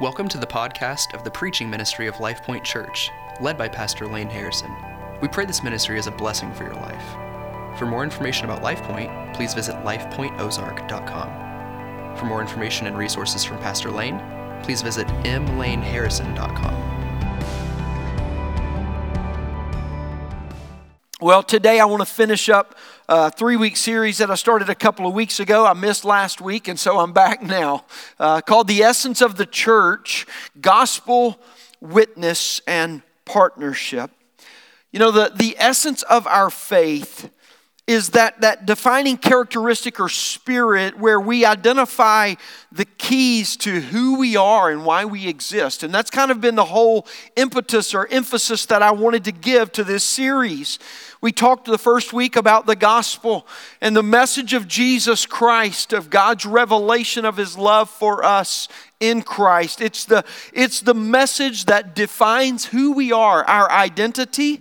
Welcome to the podcast of the preaching ministry of Life Point Church, led by Pastor Lane Harrison. We pray this ministry is a blessing for your life. For more information about Life Point, please visit lifepointozark.com. For more information and resources from Pastor Lane, please visit mlaneharrison.com. Well, today I want to finish up a three week series that I started a couple of weeks ago. I missed last week, and so I'm back now, uh, called The Essence of the Church Gospel, Witness, and Partnership. You know, the, the essence of our faith is that, that defining characteristic or spirit where we identify the keys to who we are and why we exist. And that's kind of been the whole impetus or emphasis that I wanted to give to this series. We talked the first week about the gospel and the message of Jesus Christ, of God's revelation of his love for us in Christ. It's the, it's the message that defines who we are, our identity,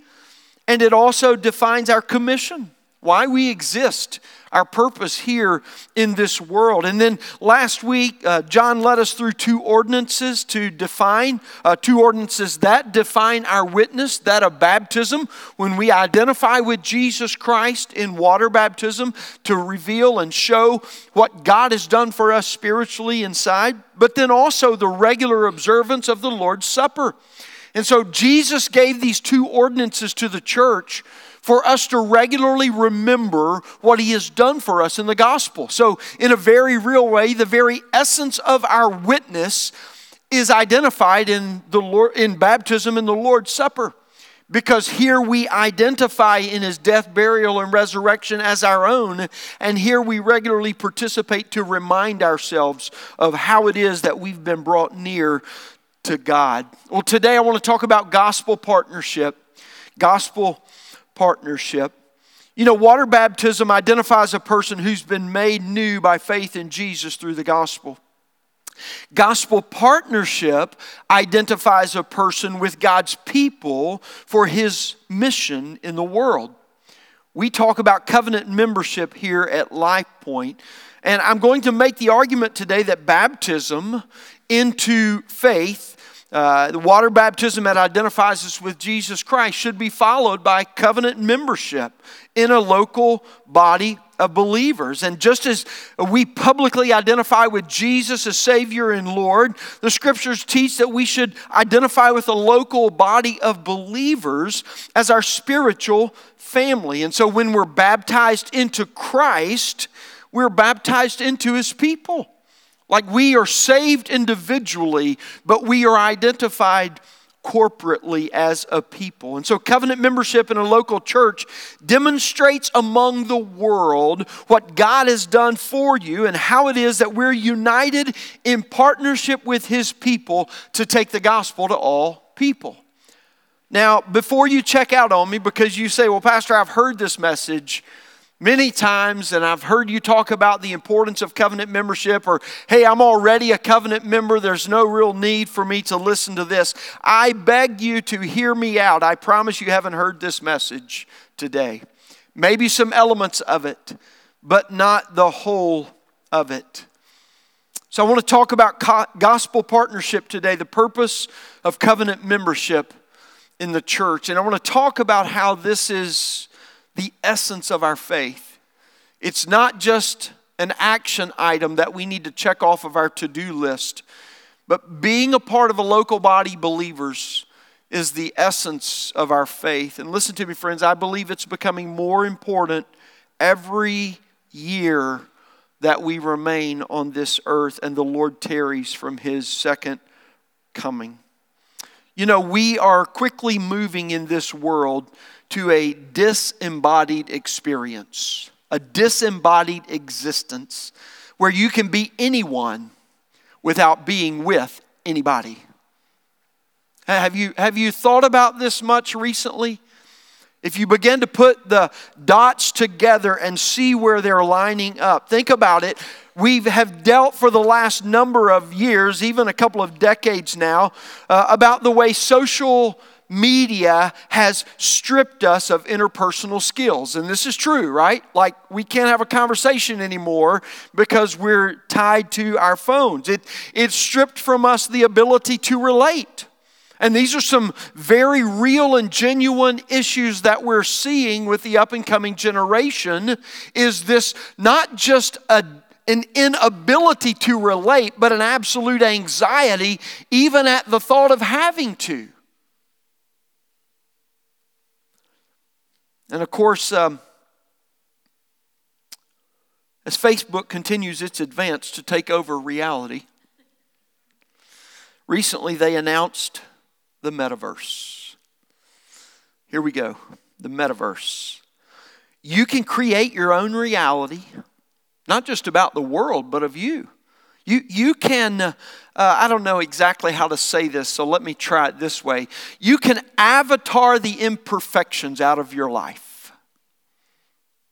and it also defines our commission why we exist, our purpose here in this world. And then last week, uh, John led us through two ordinances to define, uh, two ordinances that define our witness, that of baptism, when we identify with Jesus Christ in water baptism to reveal and show what God has done for us spiritually inside, but then also the regular observance of the Lord's Supper. And so Jesus gave these two ordinances to the church for us to regularly remember what He has done for us in the gospel. So, in a very real way, the very essence of our witness is identified in, the Lord, in baptism and the Lord's Supper. Because here we identify in his death, burial, and resurrection as our own, and here we regularly participate to remind ourselves of how it is that we've been brought near to God. Well, today I want to talk about gospel partnership. Gospel partnership. You know, water baptism identifies a person who's been made new by faith in Jesus through the gospel. Gospel partnership identifies a person with God's people for his mission in the world. We talk about covenant membership here at Life Point, and I'm going to make the argument today that baptism into faith uh, the water baptism that identifies us with Jesus Christ should be followed by covenant membership in a local body of believers. And just as we publicly identify with Jesus as Savior and Lord, the scriptures teach that we should identify with a local body of believers as our spiritual family. And so when we're baptized into Christ, we're baptized into His people. Like we are saved individually, but we are identified corporately as a people. And so, covenant membership in a local church demonstrates among the world what God has done for you and how it is that we're united in partnership with His people to take the gospel to all people. Now, before you check out on me, because you say, Well, Pastor, I've heard this message many times, and I've heard you talk about the importance of covenant membership, or hey, I'm already a covenant member, there's no real need for me to listen to this. I beg you to hear me out. I promise you haven't heard this message today. Maybe some elements of it, but not the whole of it. So, I want to talk about gospel partnership today, the purpose of covenant membership in the church. And I want to talk about how this is the essence of our faith. It's not just an action item that we need to check off of our to do list, but being a part of a local body believers is the essence of our faith. And listen to me, friends, I believe it's becoming more important every year that we remain on this earth and the Lord tarries from his second coming. You know, we are quickly moving in this world to a disembodied experience, a disembodied existence where you can be anyone without being with anybody. Have you, have you thought about this much recently? If you begin to put the dots together and see where they're lining up, think about it. We have dealt for the last number of years, even a couple of decades now, uh, about the way social media has stripped us of interpersonal skills. And this is true, right? Like we can't have a conversation anymore because we're tied to our phones. It, it stripped from us the ability to relate. And these are some very real and genuine issues that we're seeing with the up and coming generation is this not just a an inability to relate, but an absolute anxiety, even at the thought of having to. And of course, um, as Facebook continues its advance to take over reality, recently they announced the metaverse. Here we go the metaverse. You can create your own reality, not just about the world, but of you. You, you can, uh, I don't know exactly how to say this, so let me try it this way. You can avatar the imperfections out of your life,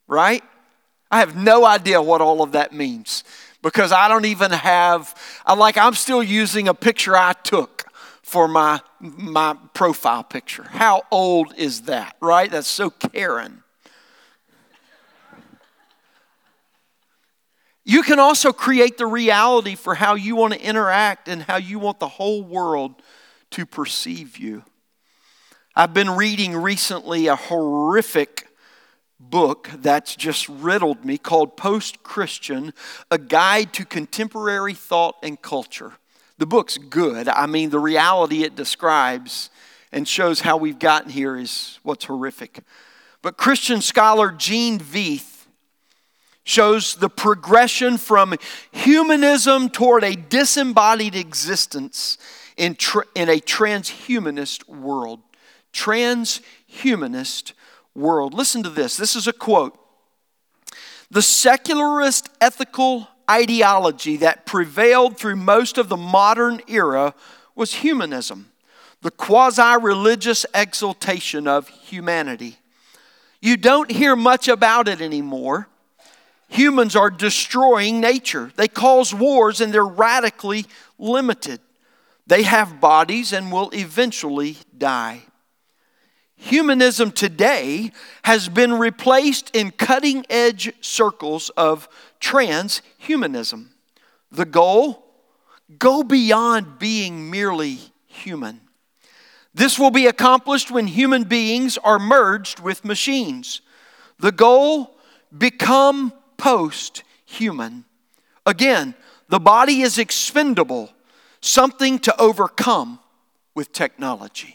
right? I have no idea what all of that means because I don't even have, I like, I'm still using a picture I took for my, my profile picture. How old is that, right? That's so Karen. You can also create the reality for how you want to interact and how you want the whole world to perceive you. I've been reading recently a horrific book that's just riddled me called Post Christian A Guide to Contemporary Thought and Culture. The book's good. I mean, the reality it describes and shows how we've gotten here is what's horrific. But Christian scholar Gene Veith shows the progression from humanism toward a disembodied existence in, in a transhumanist world. Transhumanist world. Listen to this. This is a quote. The secularist ethical ideology that prevailed through most of the modern era was humanism, the quasi religious exaltation of humanity. You don't hear much about it anymore humans are destroying nature. They cause wars and they're radically limited. They have bodies and will eventually die. Humanism today has been replaced in cutting edge circles of transhumanism. The goal? Go beyond being merely human. This will be accomplished when human beings are merged with machines. The goal? Become post human. Again, the body is expendable, something to overcome with technology.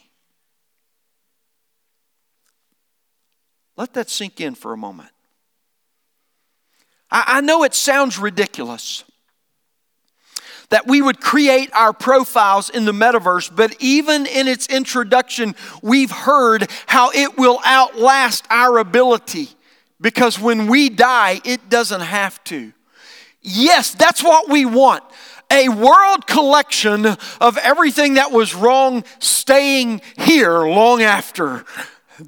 Let that sink in for a moment. I, I know it sounds ridiculous that we would create our profiles in the metaverse, but even in its introduction, we've heard how it will outlast our ability because when we die, it doesn't have to. Yes, that's what we want. A world collection of everything that was wrong staying here long after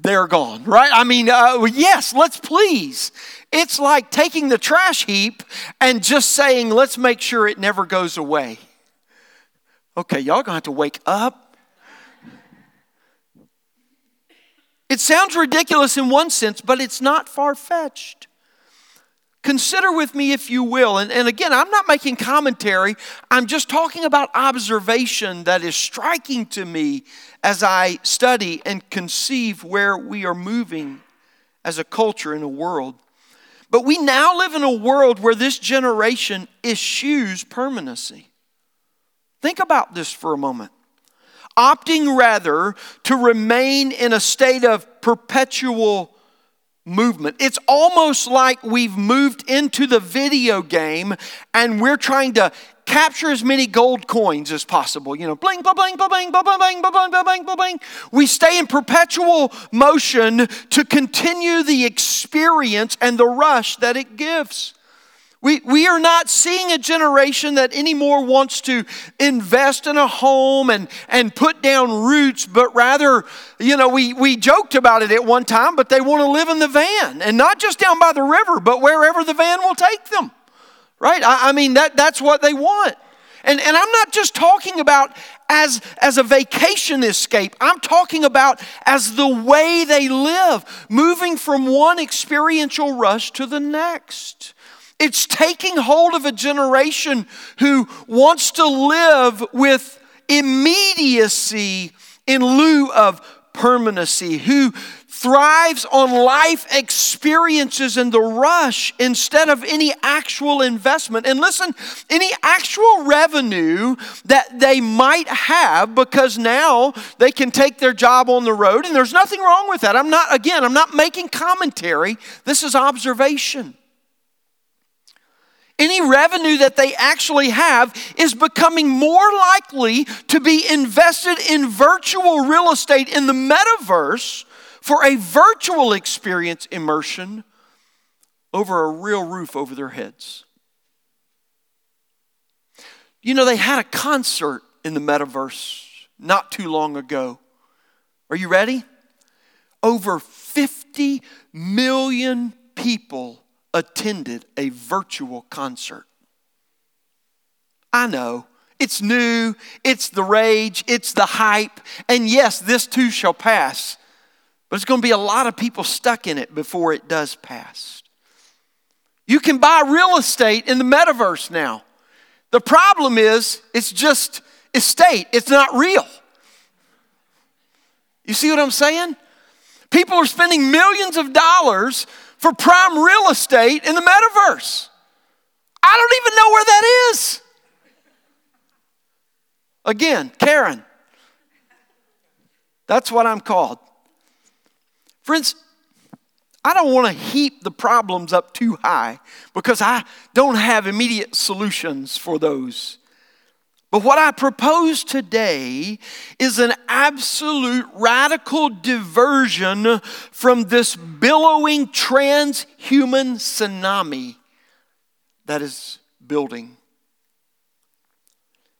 they're gone, right? I mean, uh, yes, let's please. It's like taking the trash heap and just saying, let's make sure it never goes away. Okay, y'all gonna have to wake up It sounds ridiculous in one sense, but it's not far fetched. Consider with me, if you will, and, and again, I'm not making commentary, I'm just talking about observation that is striking to me as I study and conceive where we are moving as a culture in a world. But we now live in a world where this generation eschews permanency. Think about this for a moment opting rather to remain in a state of perpetual movement. It's almost like we've moved into the video game and we're trying to capture as many gold coins as possible. You know, bling, bling, bling, bling, bling, bling, bling, bling, bling, bling, bling. We stay in perpetual motion to continue the experience and the rush that it gives. We, we are not seeing a generation that anymore wants to invest in a home and, and put down roots, but rather, you know, we, we joked about it at one time, but they want to live in the van and not just down by the river, but wherever the van will take them. Right? I, I mean, that, that's what they want. And, and I'm not just talking about as, as a vacation escape, I'm talking about as the way they live, moving from one experiential rush to the next. It's taking hold of a generation who wants to live with immediacy in lieu of permanency, who thrives on life experiences and the rush instead of any actual investment. And listen, any actual revenue that they might have because now they can take their job on the road, and there's nothing wrong with that. I'm not, again, I'm not making commentary, this is observation. Any revenue that they actually have is becoming more likely to be invested in virtual real estate in the metaverse for a virtual experience immersion over a real roof over their heads. You know, they had a concert in the metaverse not too long ago. Are you ready? Over 50 million people attended a virtual concert. I know. It's new, it's the rage, it's the hype, and yes, this too shall pass. But it's going to be a lot of people stuck in it before it does pass. You can buy real estate in the metaverse now. The problem is, it's just estate, it's not real. You see what I'm saying? People are spending millions of dollars for prime real estate in the metaverse. I don't even know where that is. Again, Karen. That's what I'm called. Friends, I don't want to heap the problems up too high because I don't have immediate solutions for those. But what I propose today is an absolute radical diversion from this billowing transhuman tsunami that is building.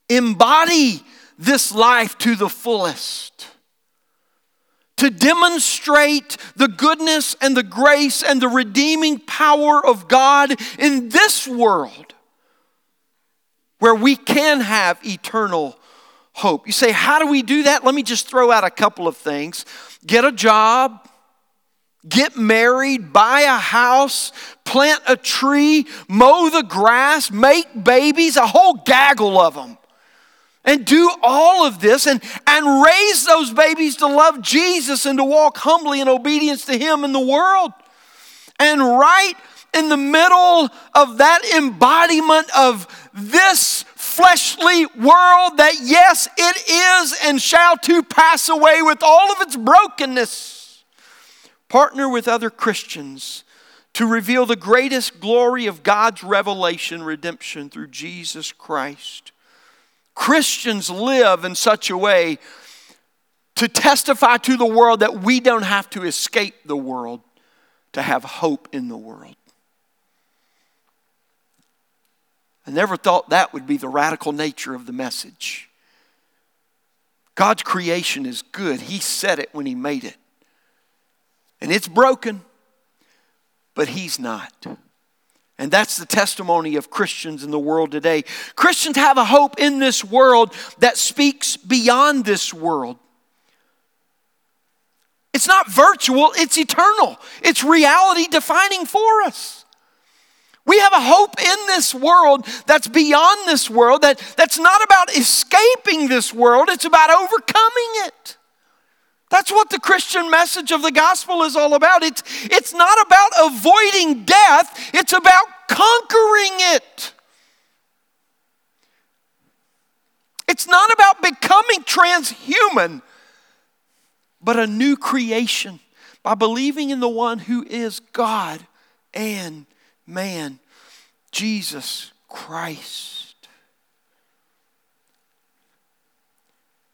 Embody this life to the fullest. To demonstrate the goodness and the grace and the redeeming power of God in this world where we can have eternal hope. You say, How do we do that? Let me just throw out a couple of things get a job, get married, buy a house, plant a tree, mow the grass, make babies, a whole gaggle of them. And do all of this and, and raise those babies to love Jesus and to walk humbly in obedience to Him in the world. And right in the middle of that embodiment of this fleshly world that, yes, it is and shall to pass away with all of its brokenness. Partner with other Christians to reveal the greatest glory of God's revelation, redemption through Jesus Christ. Christians live in such a way to testify to the world that we don't have to escape the world to have hope in the world. I never thought that would be the radical nature of the message. God's creation is good. He said it when He made it. And it's broken, but He's not. And that's the testimony of Christians in the world today. Christians have a hope in this world that speaks beyond this world. It's not virtual, it's eternal. It's reality defining for us. We have a hope in this world that's beyond this world, that, that's not about escaping this world, it's about overcoming it. That's what the Christian message of the gospel is all about. It's, it's not about avoiding death, it's about conquering it. It's not about becoming transhuman, but a new creation by believing in the one who is God and man, Jesus Christ.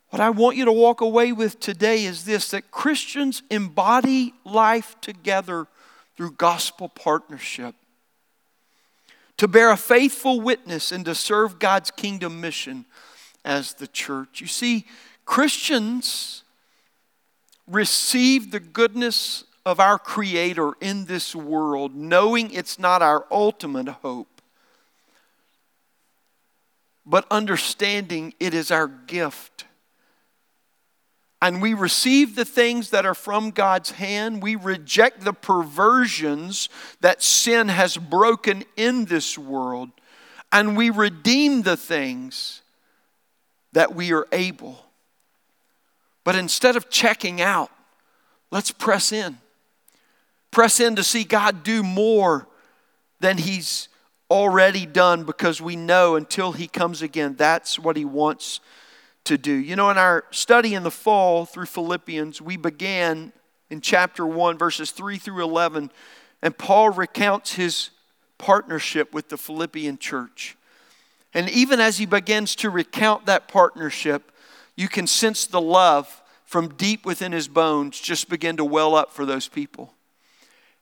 What I want you to walk away with today is this that Christians embody life together through gospel partnership, to bear a faithful witness and to serve God's kingdom mission as the church. You see, Christians receive the goodness of our Creator in this world, knowing it's not our ultimate hope, but understanding it is our gift. And we receive the things that are from God's hand. We reject the perversions that sin has broken in this world. And we redeem the things that we are able. But instead of checking out, let's press in. Press in to see God do more than He's already done because we know until He comes again, that's what He wants to do. You know, in our study in the fall through Philippians, we began in chapter 1, verses 3 through 11, and Paul recounts his partnership with the Philippian church. And even as he begins to recount that partnership, you can sense the love from deep within his bones just begin to well up for those people.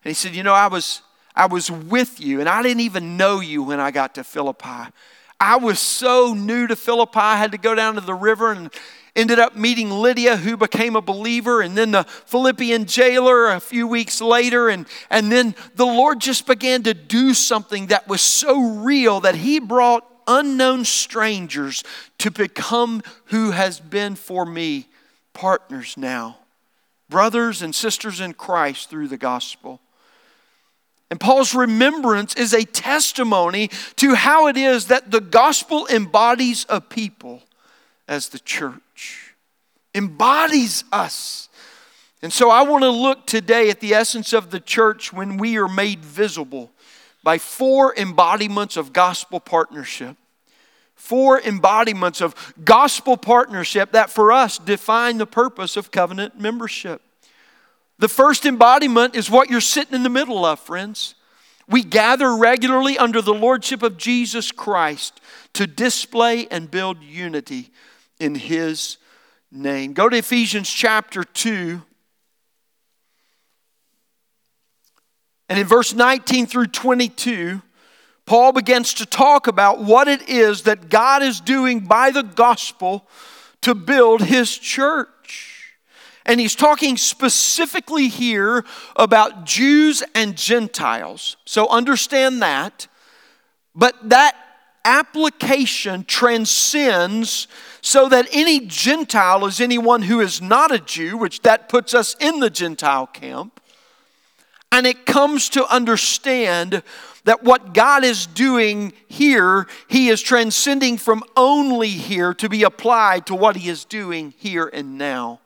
And he said, You know, I was, I was with you, and I didn't even know you when I got to Philippi. I was so new to Philippi, I had to go down to the river and ended up meeting Lydia, who became a believer, and then the Philippian jailer a few weeks later. And, and then the Lord just began to do something that was so real that He brought unknown strangers to become who has been for me partners now, brothers and sisters in Christ through the gospel. And Paul's remembrance is a testimony to how it is that the gospel embodies a people as the church, embodies us. And so I want to look today at the essence of the church when we are made visible by four embodiments of gospel partnership. Four embodiments of gospel partnership that for us define the purpose of covenant membership. The first embodiment is what you're sitting in the middle of, friends. We gather regularly under the lordship of Jesus Christ to display and build unity in His name. Go to Ephesians chapter 2. And in verse 19 through 22, Paul begins to talk about what it is that God is doing by the gospel to build his church. And he's talking specifically here about Jews and Gentiles. So understand that. But that application transcends so that any Gentile is anyone who is not a Jew, which that puts us in the Gentile camp. And it comes to understand that what God is doing here, He is transcending from only here to be applied to what He is doing here and now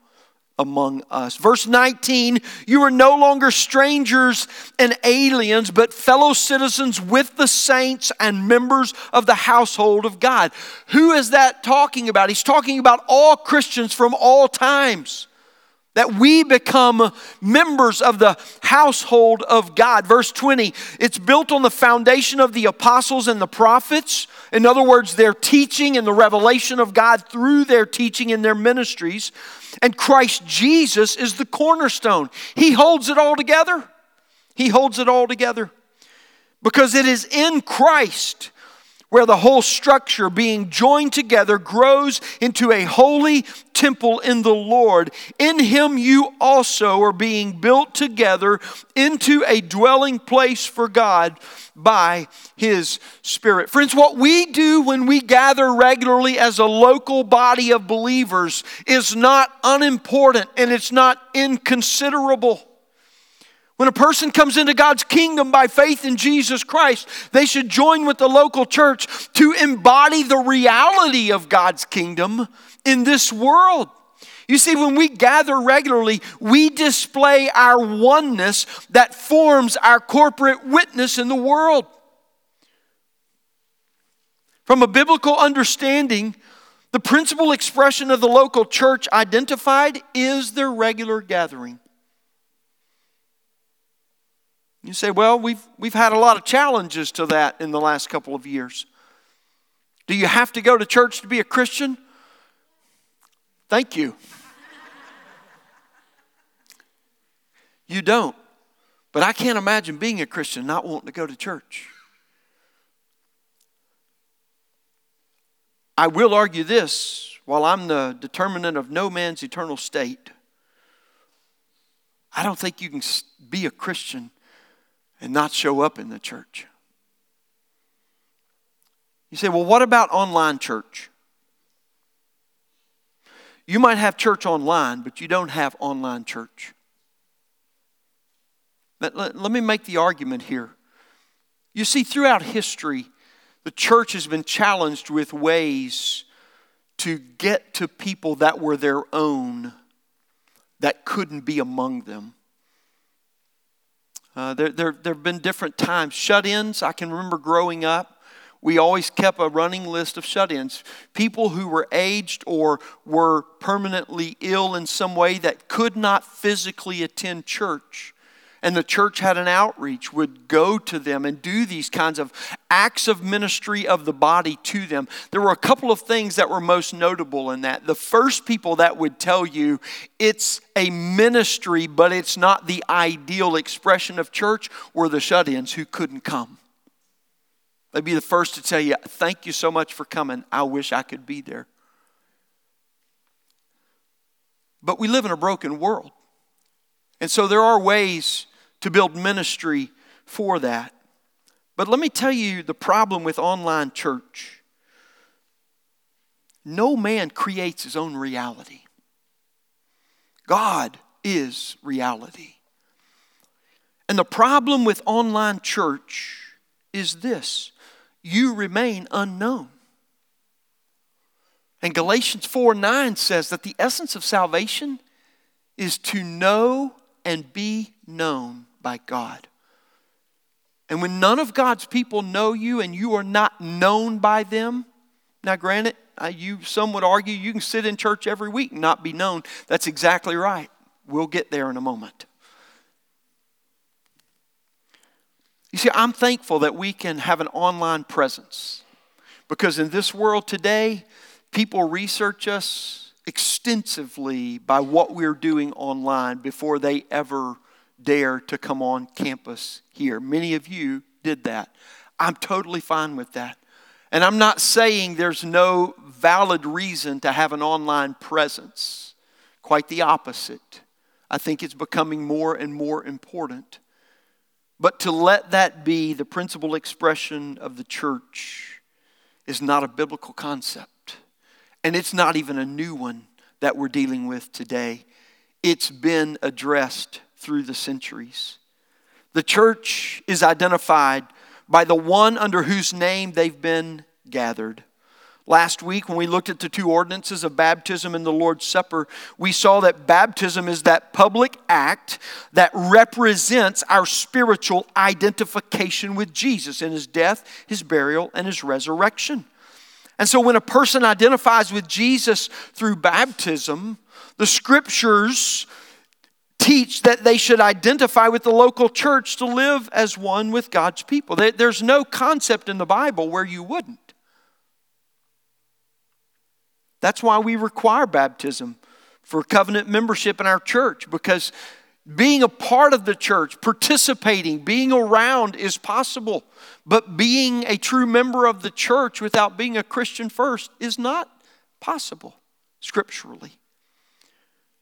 among us. Verse 19, you are no longer strangers and aliens, but fellow citizens with the saints and members of the household of God. Who is that talking about? He's talking about all Christians from all times. That we become members of the household of God. Verse 20, it's built on the foundation of the apostles and the prophets. In other words, their teaching and the revelation of God through their teaching in their ministries. And Christ Jesus is the cornerstone. He holds it all together. He holds it all together. Because it is in Christ where the whole structure being joined together grows into a holy temple in the Lord. In him you also are being built together into a dwelling place for God by his Spirit. Friends, what we do when we gather regularly as a local body of believers is not unimportant and it's not inconsiderable. When a person comes into God's kingdom by faith in Jesus Christ, they should join with the local church to embody the reality of God's kingdom in this world. You see, when we gather regularly, we display our oneness that forms our corporate witness in the world. From a biblical understanding, the principal expression of the local church identified is their regular gathering. You say, well, we've, we've had a lot of challenges to that in the last couple of years. Do you have to go to church to be a Christian? Thank you. you don't. But I can't imagine being a Christian not wanting to go to church. I will argue this while I'm the determinant of no man's eternal state, I don't think you can be a Christian and not show up in the church. You say, well, what about online church? You might have church online, but you don't have online church. Let, let, let me make the argument here. You see, throughout history, the church has been challenged with ways to get to people that were their own that couldn't be among them. Uh, there, there, there have been different times. Shut ins, I can remember growing up, we always kept a running list of shut ins. People who were aged or were permanently ill in some way that could not physically attend church and the church had an outreach, would go to them and do these kinds of acts of ministry of the body to them. There were a couple of things that were most notable in that. The first people that would tell you it's a ministry, but it's not the ideal expression of church were the shut ins who couldn't come. They'd be the first to tell you, Thank you so much for coming. I wish I could be there. But we live in a broken world. And so there are ways to build ministry for that. But let me tell you the problem with online church no man creates his own reality, God is reality. And the problem with online church is this you remain unknown. And Galatians 4 9 says that the essence of salvation is to know and be known by God. And when none of God's people know you and you are not known by them, now granted, you some would argue you can sit in church every week and not be known. That's exactly right. We'll get there in a moment. You see, I'm thankful that we can have an online presence because in this world today, people research us extensively by what we're doing online before they ever dare to come on campus here. Many of you did that. I'm totally fine with that. And I'm not saying there's no valid reason to have an online presence. Quite the opposite. I think it's becoming more and more important. But to let that be the principal expression of the church is not a biblical concept. And it's not even a new one that we're dealing with today. It's been addressed through the centuries. The church is identified by the one under whose name they've been gathered. Last week, when we looked at the two ordinances of baptism and the Lord's Supper, we saw that baptism is that public act that represents our spiritual identification with Jesus in his death, his burial, and his resurrection. And so, when a person identifies with Jesus through baptism, the scriptures teach that they should identify with the local church to live as one with God's people. There's no concept in the Bible where you wouldn't. That's why we require baptism for covenant membership in our church because being a part of the church, participating, being around is possible. But being a true member of the church without being a Christian first is not possible scripturally.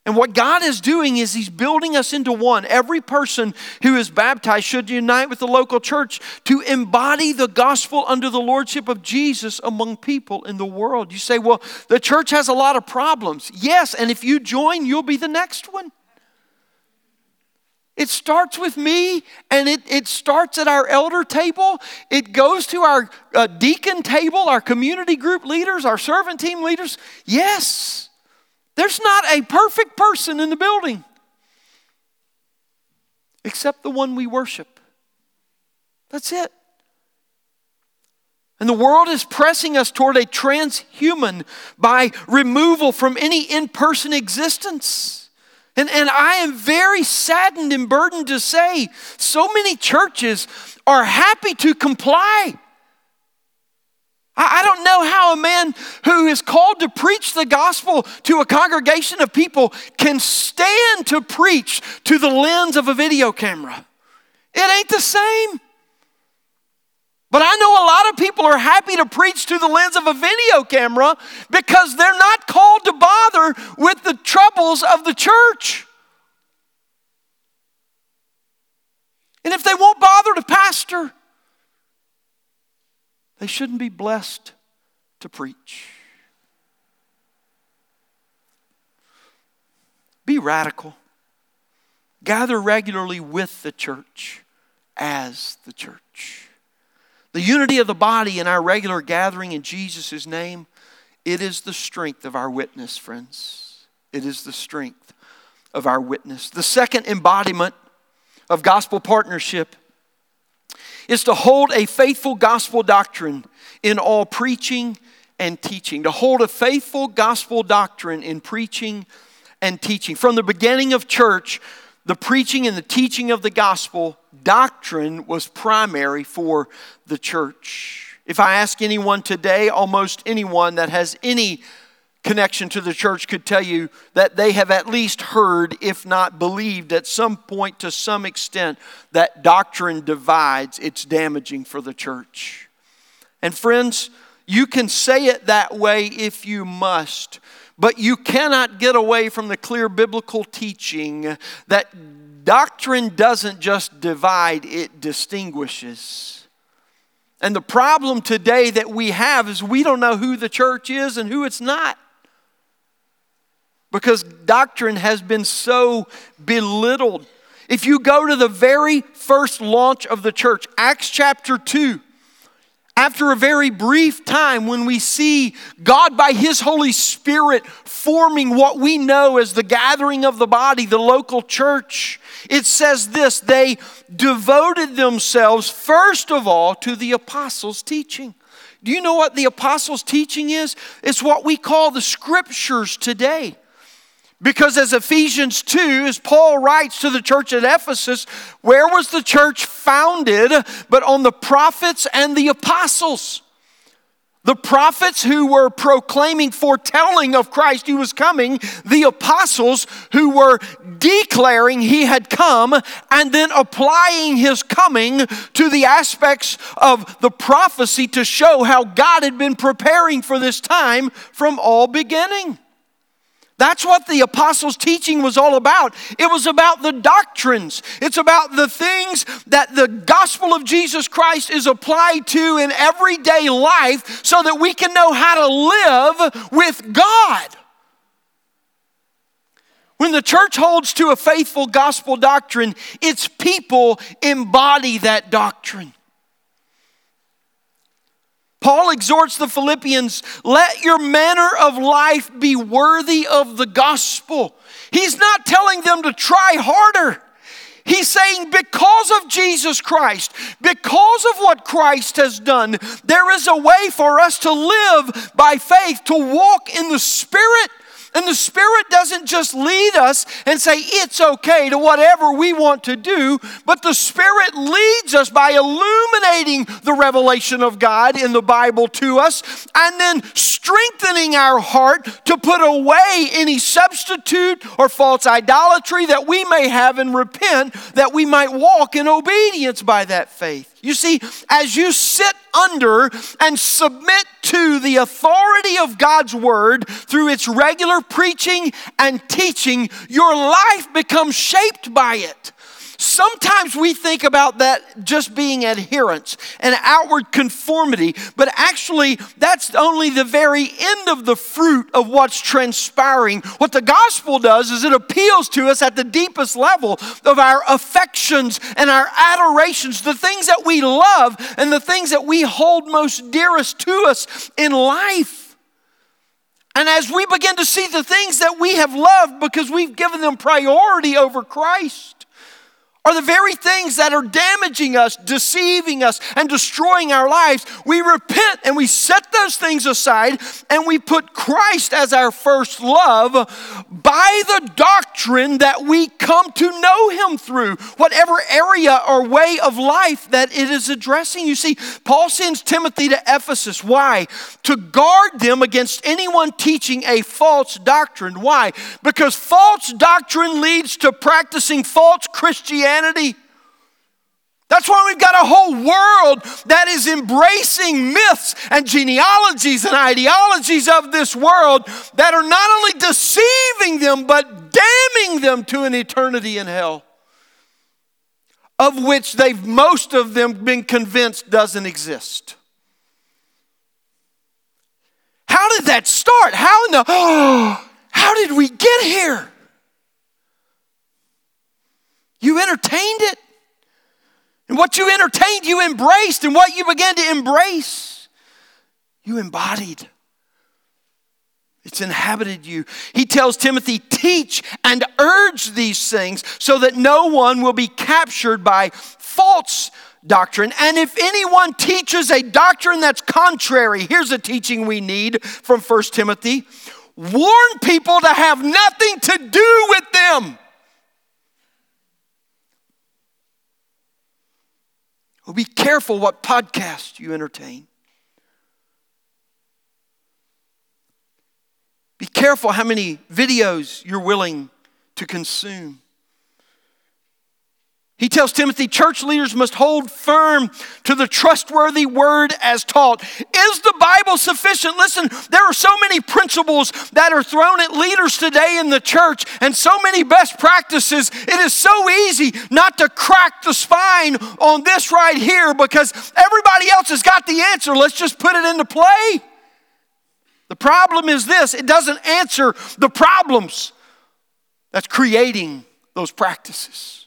And what God is doing is He's building us into one. Every person who is baptized should unite with the local church to embody the gospel under the lordship of Jesus among people in the world. You say, well, the church has a lot of problems. Yes, and if you join, you'll be the next one. It starts with me and it, it starts at our elder table. It goes to our uh, deacon table, our community group leaders, our servant team leaders. Yes. There's not a perfect person in the building except the one we worship. That's it. And the world is pressing us toward a transhuman by removal from any in person existence. And, and I am very saddened and burdened to say so many churches are happy to comply I don't know how a man who is called to preach the gospel to a congregation of people can stand to preach to the lens of a video camera. It ain't the same. But I know a lot of people are happy to preach to the lens of a video camera because they're not called to bother with the troubles of the church. And if they won't bother to pastor, they shouldn't be blessed to preach. Be radical. Gather regularly with the church as the church. The unity of the body in our regular gathering in Jesus' name, it is the strength of our witness, friends. It is the strength of our witness. The second embodiment of gospel partnership is to hold a faithful gospel doctrine in all preaching and teaching. To hold a faithful gospel doctrine in preaching and teaching. From the beginning of church, the preaching and the teaching of the gospel doctrine was primary for the church. If I ask anyone today, almost anyone that has any connection to the church could tell you that they have at least heard, if not believed, at some point to some extent that doctrine divides, it's damaging for the church. And friends, you can say it that way if you must, but you cannot get away from the clear biblical teaching that doctrine doesn't just divide, it distinguishes. And the problem today that we have is we don't know who the church is and who it's not because doctrine has been so belittled. If you go to the very first launch of the church, Acts chapter 2, after a very brief time, when we see God by His Holy Spirit forming what we know as the gathering of the body, the local church, it says this they devoted themselves, first of all, to the apostles' teaching. Do you know what the apostles' teaching is? It's what we call the scriptures today. Because as Ephesians 2, as Paul writes to the church at Ephesus, where was the church founded but on the prophets and the apostles? The prophets who were proclaiming, foretelling of Christ who was coming, the apostles who were declaring he had come, and then applying his coming to the aspects of the prophecy to show how God had been preparing for this time from all beginning. That's what the apostles' teaching was all about. It was about the doctrines, it's about the things that the gospel of Jesus Christ is applied to in everyday life so that we can know how to live with God. When the church holds to a faithful gospel doctrine, its people embody that doctrine. Paul exhorts the Philippians, let your manner of life be worthy of the gospel. He's not telling them to try harder. He's saying, because of Jesus Christ, because of what Christ has done, there is a way for us to live by faith, to walk in the Spirit and the Spirit doesn't just lead us and say it's okay to whatever we want to do, but the Spirit leads us by illuminating the revelation of God in the Bible to us and then strengthening our heart to put away any substitute or false idolatry that we may have and repent that we might walk in obedience by that faith. You see, as you sit under and submit to the authority of God's word through its regular preaching and teaching, your life becomes shaped by it. Sometimes we think about that just being adherence and outward conformity, but actually, that's only the very end of the fruit of what's transpiring. What the gospel does is it appeals to us at the deepest level of our affections and our adorations, the things that we love and the things that we hold most dearest to us in life. And as we begin to see the things that we have loved because we've given them priority over Christ, are the very things that are damaging us, deceiving us, and destroying our lives. We repent and we set those things aside and we put Christ as our first love by the doctrine that we come to know Him through, whatever area or way of life that it is addressing. You see, Paul sends Timothy to Ephesus. Why? To guard them against anyone teaching a false doctrine. Why? Because false doctrine leads to practicing false Christianity Christianity. That's why we've got a whole world that is embracing myths and genealogies and ideologies of this world that are not only deceiving them, but damning them to an eternity in hell, of which they've most of them been convinced doesn't exist. how did that start? How in the, oh, how did we get here? You entertained it. And what you entertained, you embraced. And what you began to embrace, you embodied. It's inhabited you. He tells Timothy, teach and urge these things so that no one will be captured by false doctrine. And if anyone teaches a doctrine that's contrary, here's a teaching we need from 1 Timothy warn people to have nothing to do with them. Well, be careful what podcast you entertain. Be careful how many videos you're willing to consume. He tells Timothy, church leaders must hold firm to the trustworthy word as taught. Is the Bible sufficient? Listen, there are so many principles that are thrown at leaders today in the church and so many best practices. It is so easy not to crack the spine on this right here because everybody else has got the answer. Let's just put it into play. The problem is this it doesn't answer the problems that's creating those practices.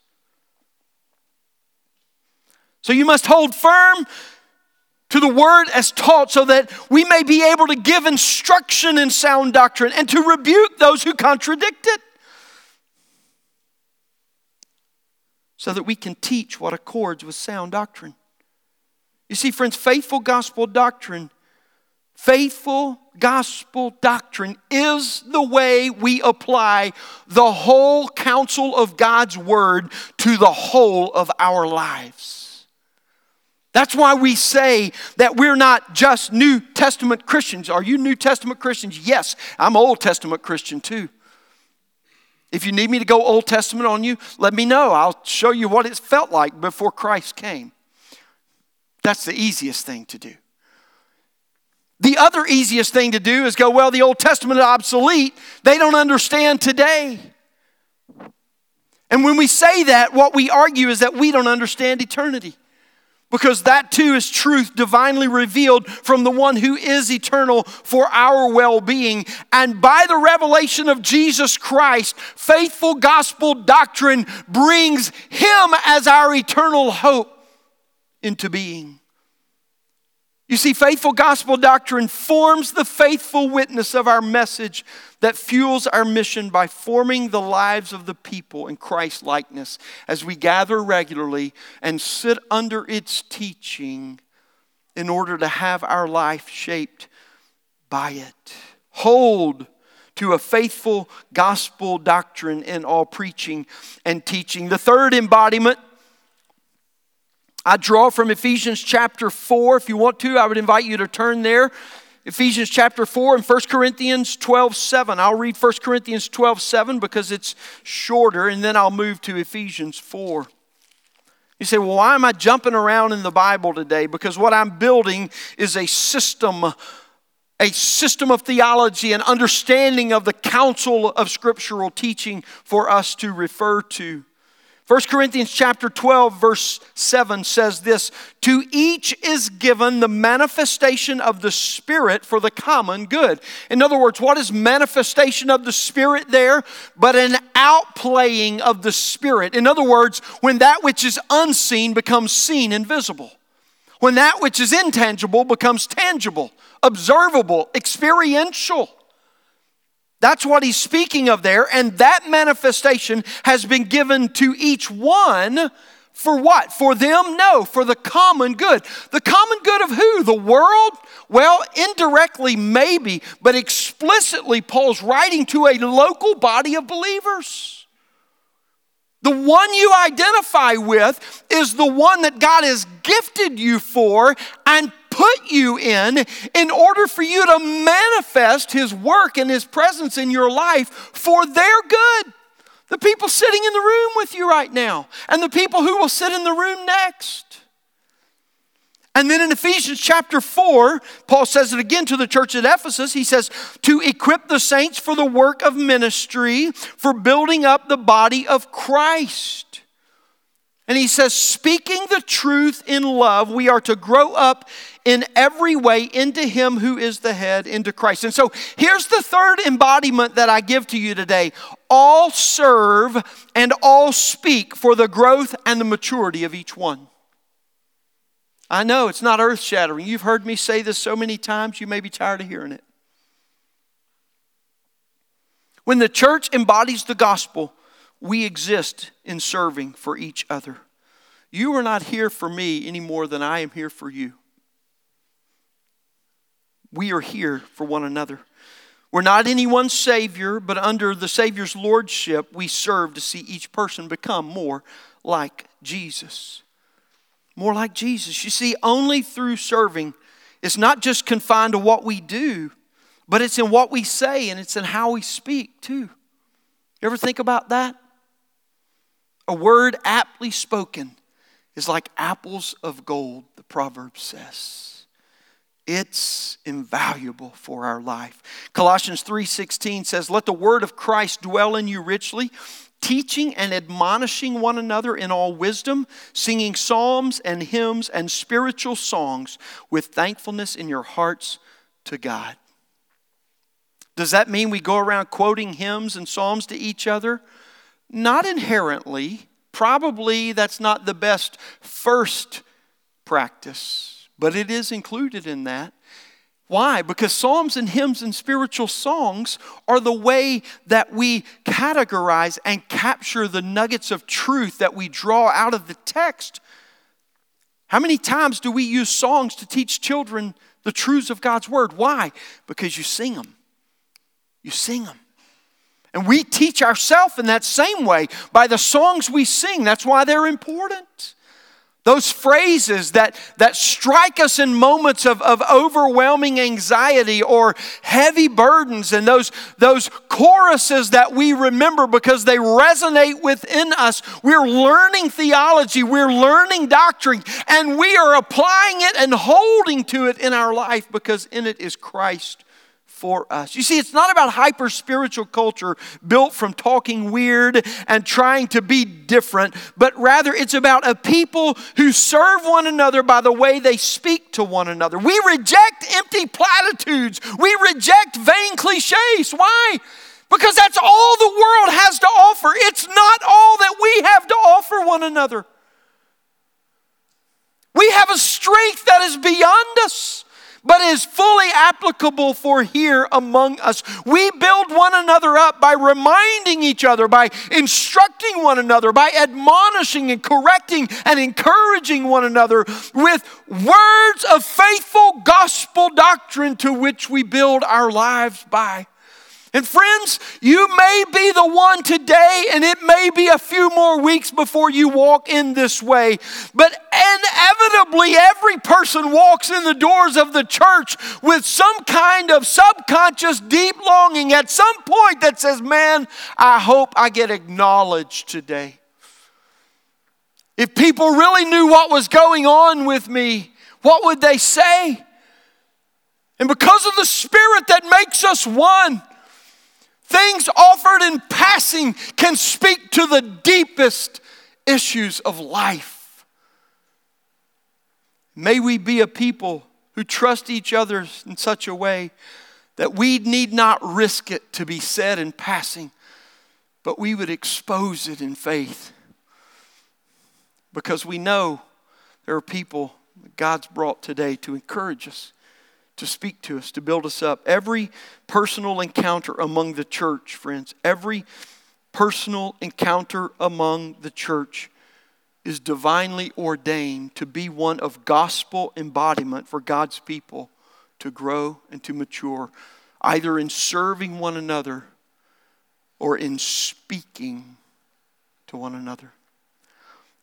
So you must hold firm to the word as taught so that we may be able to give instruction in sound doctrine and to rebuke those who contradict it. So that we can teach what accords with sound doctrine. You see, friends, faithful gospel doctrine, faithful gospel doctrine is the way we apply the whole counsel of God's word to the whole of our lives. That's why we say that we're not just New Testament Christians. Are you New Testament Christians? Yes, I'm Old Testament Christian too. If you need me to go Old Testament on you, let me know. I'll show you what it felt like before Christ came. That's the easiest thing to do. The other easiest thing to do is go, well, the Old Testament is obsolete. They don't understand today. And when we say that, what we argue is that we don't understand eternity because that too is truth divinely revealed from the one who is eternal for our well being. And by the revelation of Jesus Christ, faithful gospel doctrine brings him as our eternal hope into being. You see, faithful gospel doctrine forms the faithful witness of our message that fuels our mission by forming the lives of the people in Christ likeness as we gather regularly and sit under its teaching in order to have our life shaped by it. Hold to a faithful gospel doctrine in all preaching and teaching. The third embodiment I draw from Ephesians chapter 4. If you want to, I would invite you to turn there. Ephesians chapter 4 and 1 Corinthians 12 7. I'll read 1 Corinthians 12 7 because it's shorter, and then I'll move to Ephesians 4. You say, well, why am I jumping around in the Bible today? Because what I'm building is a system, a system of theology and understanding of the counsel of scriptural teaching for us to refer to. 1 Corinthians chapter 12 verse 7 says this, to each is given the manifestation of the spirit for the common good. In other words, what is manifestation of the spirit there but an outplaying of the spirit. In other words, when that which is unseen becomes seen and visible. When that which is intangible becomes tangible, observable, experiential. That's what he's speaking of there. And that manifestation has been given to each one for what? For them? No, for the common good. The common good of who? The world? Well, indirectly, maybe, but explicitly, Paul's writing to a local body of believers. The one you identify with is the one that God has gifted you for and put you in in order for you to manifest His work and His presence in your life for their good. The people sitting in the room with you right now, and the people who will sit in the room next. And then in Ephesians chapter 4, Paul says it again to the church at Ephesus. He says, to equip the saints for the work of ministry, for building up the body of Christ And he says, speaking the truth in love, we are to grow up in every way into him who is the head, into Christ. And so here's the third embodiment that I give to you today all serve and all speak for the growth and the maturity of each one. I know it's not earth shattering. You've heard me say this so many times, you may be tired of hearing it. When the church embodies the gospel, we exist in serving for each other. You are not here for me any more than I am here for you. We are here for one another. We're not anyone's Savior, but under the Savior's Lordship, we serve to see each person become more like Jesus. More like Jesus. You see, only through serving, it's not just confined to what we do, but it's in what we say and it's in how we speak too. You ever think about that? A word aptly spoken is like apples of gold, the proverb says. It's invaluable for our life. Colossians 3:16 says, "Let the word of Christ dwell in you richly, teaching and admonishing one another in all wisdom, singing psalms and hymns and spiritual songs with thankfulness in your hearts to God." Does that mean we go around quoting hymns and psalms to each other? Not inherently. Probably that's not the best first practice, but it is included in that. Why? Because psalms and hymns and spiritual songs are the way that we categorize and capture the nuggets of truth that we draw out of the text. How many times do we use songs to teach children the truths of God's word? Why? Because you sing them. You sing them. And we teach ourselves in that same way by the songs we sing. That's why they're important. Those phrases that, that strike us in moments of, of overwhelming anxiety or heavy burdens, and those, those choruses that we remember because they resonate within us. We're learning theology, we're learning doctrine, and we are applying it and holding to it in our life because in it is Christ for us. You see, it's not about hyper spiritual culture built from talking weird and trying to be different, but rather it's about a people who serve one another by the way they speak to one another. We reject empty platitudes, we reject vain cliches. Why? Because that's all the world has to offer. It's not all that we have to offer one another. We have a strength that is beyond us but is fully applicable for here among us. We build one another up by reminding each other, by instructing one another, by admonishing and correcting and encouraging one another with words of faithful gospel doctrine to which we build our lives by. And friends, you may be the one today, and it may be a few more weeks before you walk in this way. But inevitably, every person walks in the doors of the church with some kind of subconscious, deep longing at some point that says, Man, I hope I get acknowledged today. If people really knew what was going on with me, what would they say? And because of the Spirit that makes us one, Things offered in passing can speak to the deepest issues of life. May we be a people who trust each other in such a way that we need not risk it to be said in passing, but we would expose it in faith. Because we know there are people God's brought today to encourage us to speak to us, to build us up. Every personal encounter among the church, friends, every personal encounter among the church is divinely ordained to be one of gospel embodiment for God's people to grow and to mature, either in serving one another or in speaking to one another.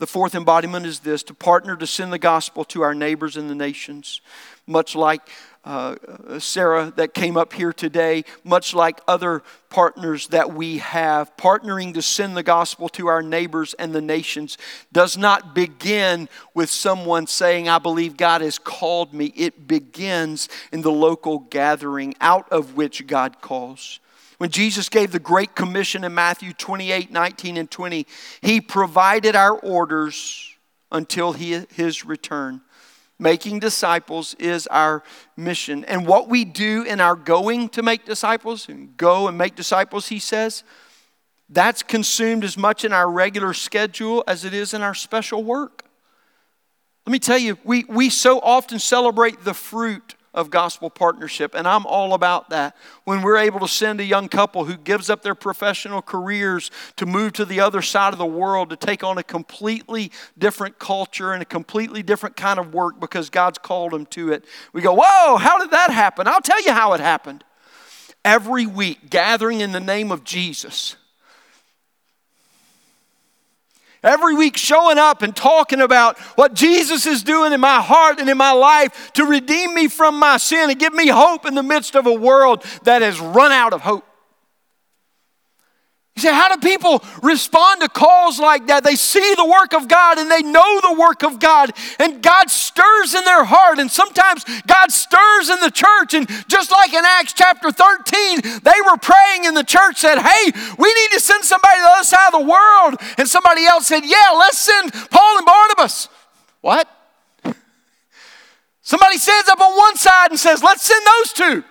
The fourth embodiment is this to partner to send the gospel to our neighbors in the nations, much like uh, Sarah that came up here today, much like other partners that we have, partnering to send the gospel to our neighbors and the nations does not begin with someone saying, I believe God has called me. It begins in the local gathering out of which God calls. When Jesus gave the Great Commission in Matthew 28 19 and 20, he provided our orders until he, his return. Making disciples is our mission. And what we do in our going to make disciples, and go and make disciples, he says, that's consumed as much in our regular schedule as it is in our special work. Let me tell you, we, we so often celebrate the fruit of gospel partnership, and I'm all about that. When we're able to send a young couple who gives up their professional careers to move to the other side of the world to take on a completely different culture and a completely different kind of work because God's called them to it, we go, Whoa, how did that happen? I'll tell you how it happened. Every week, gathering in the name of Jesus Every week showing up and talking about what Jesus is doing in my heart and in my life to redeem me from my sin and give me hope in the midst of a world that has run out of hope. You say, how do people respond to calls like that? They see the work of God and they know the work of God, and God stirs in their heart. And sometimes God stirs in the church. And just like in Acts chapter 13, they were praying in the church, said, Hey, we need to send somebody to the other side of the world. And somebody else said, Yeah, let's send Paul and Barnabas. What? Somebody stands up on one side and says, Let's send those two.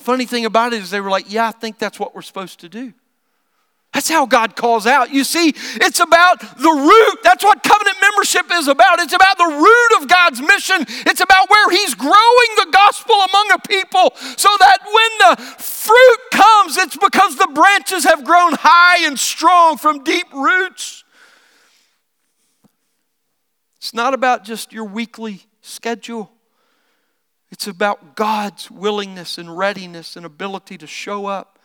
Funny thing about it is they were like, Yeah, I think that's what we're supposed to do. That's how God calls out. You see, it's about the root. That's what covenant membership is about. It's about the root of God's mission. It's about where He's growing the gospel among a people so that when the fruit comes, it's because the branches have grown high and strong from deep roots. It's not about just your weekly schedule. It's about God's willingness and readiness and ability to show up.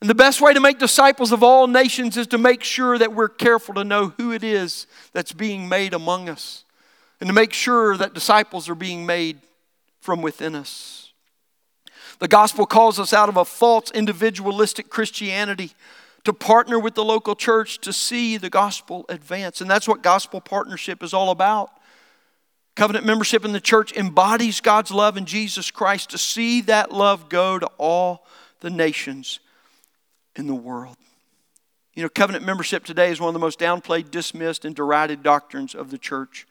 And the best way to make disciples of all nations is to make sure that we're careful to know who it is that's being made among us and to make sure that disciples are being made from within us. The gospel calls us out of a false individualistic Christianity to partner with the local church to see the gospel advance. And that's what gospel partnership is all about. Covenant membership in the church embodies God's love in Jesus Christ to see that love go to all the nations in the world. You know, covenant membership today is one of the most downplayed, dismissed, and derided doctrines of the church.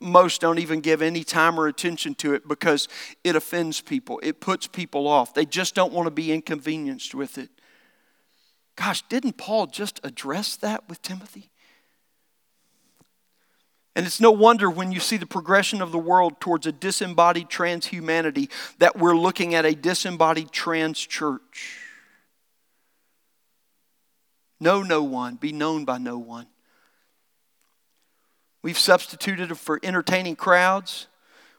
Most don't even give any time or attention to it because it offends people, it puts people off. They just don't want to be inconvenienced with it. Gosh, didn't Paul just address that with Timothy? And it's no wonder when you see the progression of the world towards a disembodied transhumanity that we're looking at a disembodied trans church. Know no one, be known by no one. We've substituted for entertaining crowds.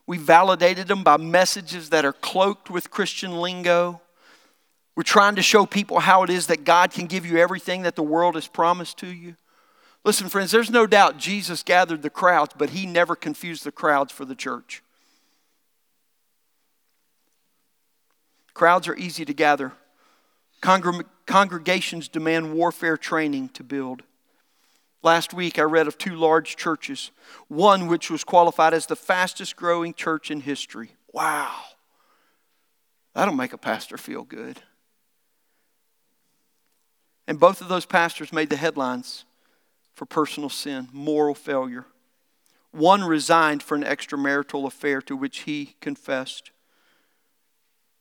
We've validated them by messages that are cloaked with Christian lingo. We're trying to show people how it is that God can give you everything that the world has promised to you. Listen, friends, there's no doubt Jesus gathered the crowds, but he never confused the crowds for the church. Crowds are easy to gather. congregations demand warfare training to build. Last week, I read of two large churches, one which was qualified as the fastest growing church in history. Wow. That'll make a pastor feel good. And both of those pastors made the headlines for personal sin, moral failure. One resigned for an extramarital affair to which he confessed.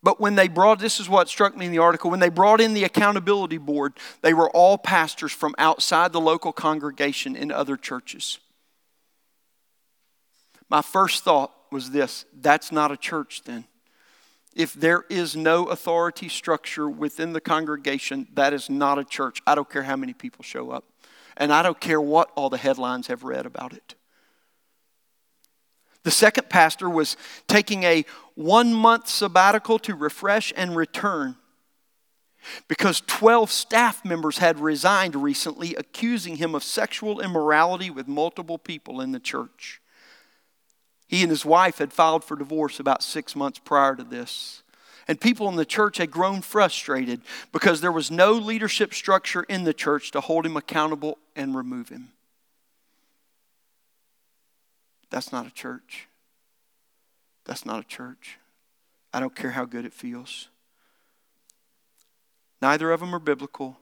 But when they brought, this is what struck me in the article, when they brought in the accountability board, they were all pastors from outside the local congregation in other churches. My first thought was this that's not a church then. If there is no authority structure within the congregation, that is not a church. I don't care how many people show up. And I don't care what all the headlines have read about it. The second pastor was taking a one month sabbatical to refresh and return because 12 staff members had resigned recently, accusing him of sexual immorality with multiple people in the church. He and his wife had filed for divorce about six months prior to this. And people in the church had grown frustrated because there was no leadership structure in the church to hold him accountable and remove him. That's not a church. That's not a church. I don't care how good it feels. Neither of them are biblical,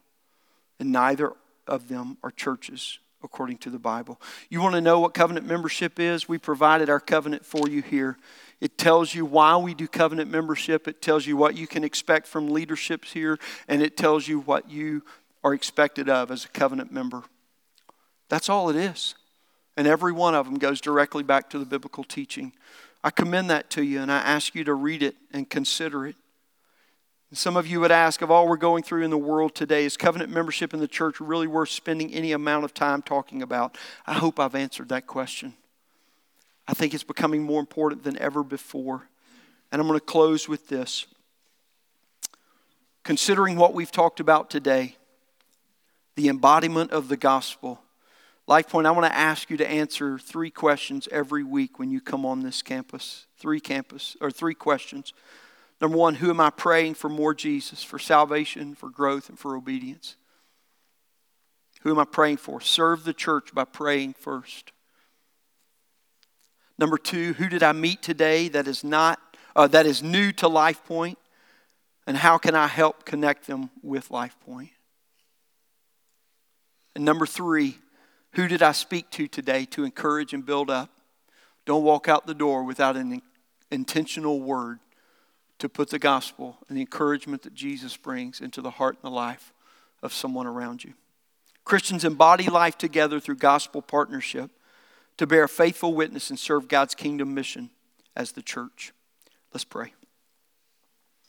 and neither of them are churches according to the Bible. You want to know what covenant membership is? We provided our covenant for you here. It tells you why we do covenant membership, it tells you what you can expect from leaderships here, and it tells you what you are expected of as a covenant member. That's all it is. And every one of them goes directly back to the biblical teaching. I commend that to you, and I ask you to read it and consider it. Some of you would ask, of all we're going through in the world today, is covenant membership in the church really worth spending any amount of time talking about? I hope I've answered that question. I think it's becoming more important than ever before. And I'm going to close with this. Considering what we've talked about today, the embodiment of the gospel, Life Point, I want to ask you to answer three questions every week when you come on this campus. Three campus or three questions. Number one, who am I praying for more Jesus, for salvation, for growth, and for obedience? Who am I praying for? Serve the church by praying first. Number two, who did I meet today that is not uh, that is new to Life Point, and how can I help connect them with Life Point? And number three, who did I speak to today to encourage and build up? Don't walk out the door without an intentional word to put the gospel and the encouragement that Jesus brings into the heart and the life of someone around you. Christians embody life together through gospel partnership to bear faithful witness and serve God's kingdom mission as the church. Let's pray.